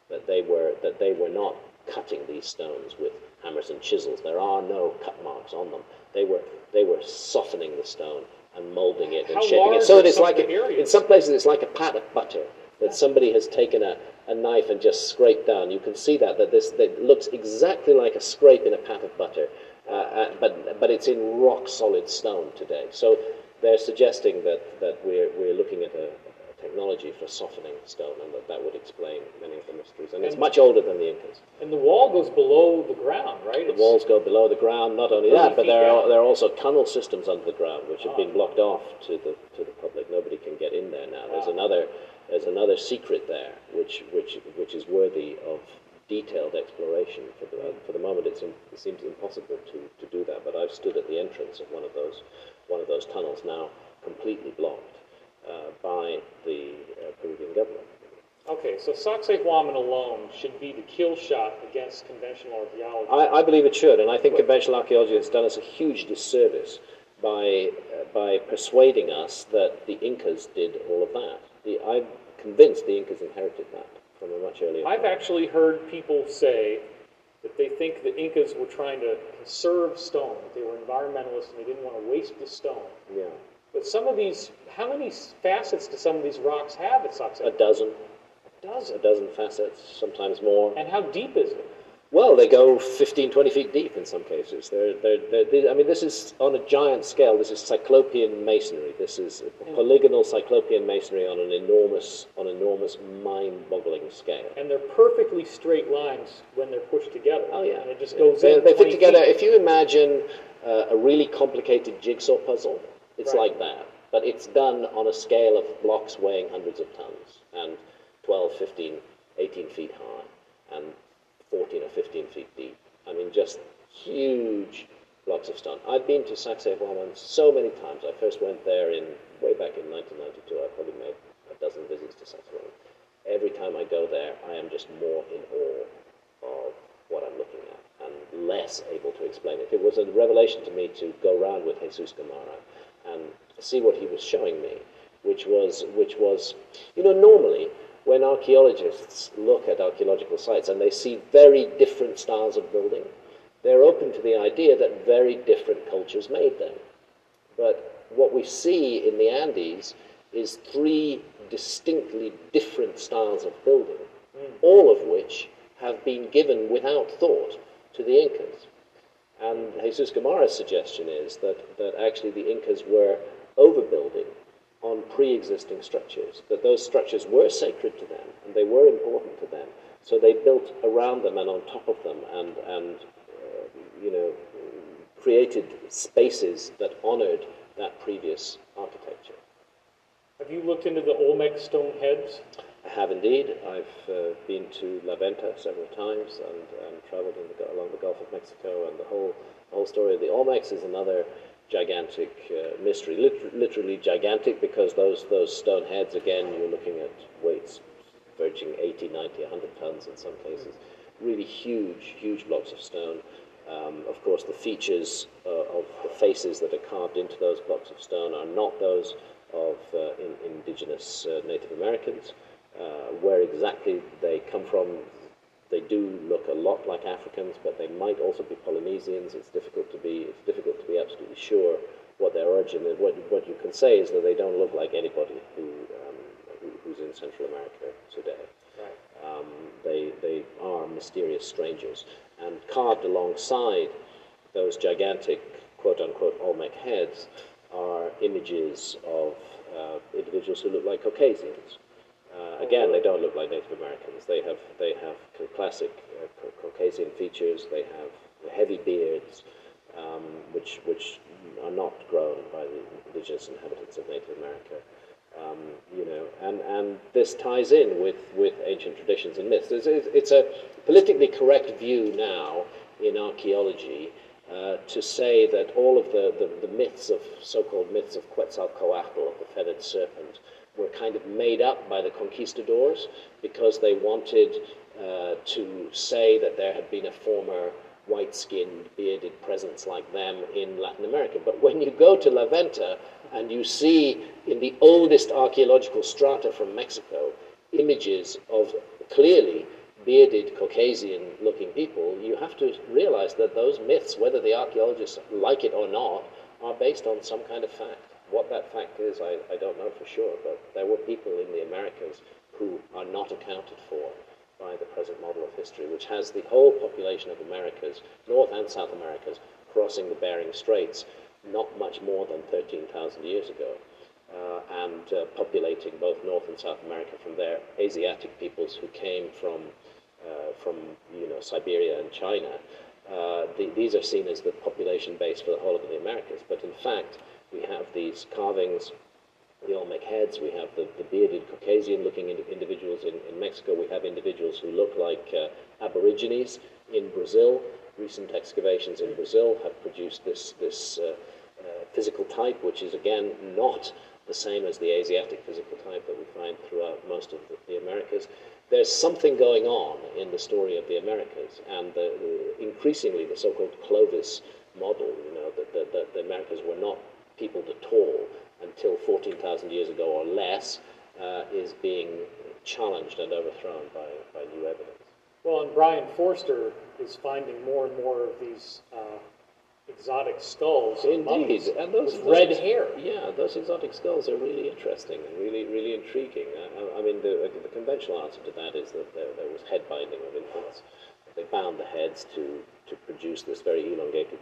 that they were that they were not cutting these stones with hammers and chisels. There are no cut marks on them. They were they were softening the stone and molding it and How shaping it. So that it's like a, in some places it's like a pat of butter that somebody has taken a, a knife and just scraped down. You can see that that this that looks exactly like a scrape in a pat of butter, uh, uh, but but it's in rock solid stone today. So they're suggesting that that we're we're looking at a, technology for softening stone, and that that would explain many of the mysteries. And, and it's much older than the Incas. And the wall goes below the ground, right? The it's walls go below the ground. Not only that, but there are there are also tunnel systems under the ground which have been ah. blocked off to the to the public. Nobody can get in there now. There's ah. another there's another secret there, which which which is worthy of detailed exploration. For the for the moment, in, it seems impossible to, to do that. But I've stood at the entrance of one of those one of those tunnels now, completely blocked uh, by the uh, Peruvian government. Okay, so Sacsayhuaman alone should be the kill shot against conventional archaeology. I, I believe it should, and I think conventional archaeology has done us a huge disservice by uh, by persuading us that the Incas did all of that. The, I'm convinced the Incas inherited that from a much earlier. I've time. actually heard people say that they think the Incas were trying to conserve stone, that they were environmentalists and they didn't want to waste the stone. Yeah. But some of these, how many facets do some of these rocks have at A dozen, A dozen? a dozen. facets, sometimes more. And how deep is it? Well, they go 15, 20 feet deep in some cases. They're, they're, they're, they- I mean, this is on a giant scale. This is cyclopean masonry. This is polygonal cyclopean masonry on an enormous, on enormous, mind-boggling scale. And they're perfectly straight lines when they're pushed together. Oh yeah, And it just goes they. They fit together. feet. If you imagine uh, a really complicated jigsaw puzzle, it's Right. like that. But it's done on a scale of blocks weighing hundreds of tons and 12, 15, 18 feet high and 14 or 15 feet deep. I mean, just huge blocks of stone. I've been to Sacsayhuaman so many times. I first went there in way back in 1992. I probably made a dozen visits to Sacsayhuaman. Every time I go there, I am just more in awe of what I'm looking at and less able to explain it. It was a revelation to me to go around with Jesus Gamarra and see what he was showing me, which was, which was, you know, normally when archaeologists look at archaeological sites and they see very different styles of building, they're open to the idea that very different cultures made them. But what we see in the Andes is three distinctly different styles of building, hmm. all of which have been given without thought to the Incas. And Jesus Gamarra's suggestion is that, that actually the Incas were overbuilding on pre existing structures, that those structures were sacred to them and they were important to them. So they built around them and on top of them and, and uh, you know, created spaces that honored that previous architecture. Have you looked into the Olmec stone heads? I have indeed. I've uh, been to La Venta several times and, and traveled the, along the Gulf of Mexico, and the whole, the whole story of the Olmecs is another gigantic uh, mystery. Lit- literally gigantic because those, those stone heads, again, you're looking at weights verging 80, 90, 100 tons in some cases. Really huge, huge blocks of stone. Um, of course, the features uh, of the faces that are carved into those blocks of stone are not those of uh, in, indigenous uh, Native Americans. Uh, where exactly they come from, they do look a lot like Africans, but they might also be Polynesians. It's difficult to be it's difficult to be absolutely sure what their origin is. What what you can say is that they don't look like anybody who, um, who who's in Central America today. Um, they, they are mysterious strangers. And carved alongside those gigantic, quote unquote, Olmec heads are images of uh, individuals who look like Caucasians. Uh, again, they don't look like Native Americans. They have, they have classic uh, Caucasian features. They have heavy beards, um, which, which are not grown by the indigenous inhabitants of Native America. Um, you know, and, and this ties in with, with ancient traditions and myths. It's, it's a politically correct view now in archaeology uh, to say that all of the, the, the myths of so-called myths of Quetzalcoatl, of the feathered serpent, were kind of made up by the conquistadors because they wanted uh, to say that there had been a former white-skinned, bearded presence like them in Latin America. But when you go to La Venta and you see in the oldest archaeological strata from Mexico images of clearly bearded Caucasian-looking people, you have to realize that those myths, whether the archaeologists like it or not, are based on some kind of fact. What that fact is, I, I don't know for sure, but there were people in the Americas who are not accounted for by the present model of history, which has the whole population of Americas, North and South Americas, crossing the Bering Straits not much more than 13,000 years ago, uh, and uh, populating both North and South America from there. Asiatic peoples who came from, uh, from you know, Siberia and China. Uh, the, these are seen as the population base for the whole of the Americas, but in fact, we have these carvings the Olmec heads, we have the, the bearded Caucasian looking ind- individuals in, in Mexico, we have individuals who look like uh, Aborigines in Brazil. Recent excavations in Brazil have produced this, this uh, uh, physical type, which is again not the same as the Asiatic physical type that we find throughout most of the, the Americas. There's something going on in the story of the Americas, and the, the, increasingly the so called Clovis model, you know, that the, the Americas were not peopled at all until 14,000 years ago or less, uh, is being challenged and overthrown by, by new evidence. Well, and Brien Foerster is finding more and more of these uh, exotic skulls. and Indeed, and those with red hair. Yeah, those exotic skulls are really interesting and really, really intriguing. I, I- mean, the, the conventional answer to that is that there, there was head binding of infants. They bound the heads to, to produce this very elongated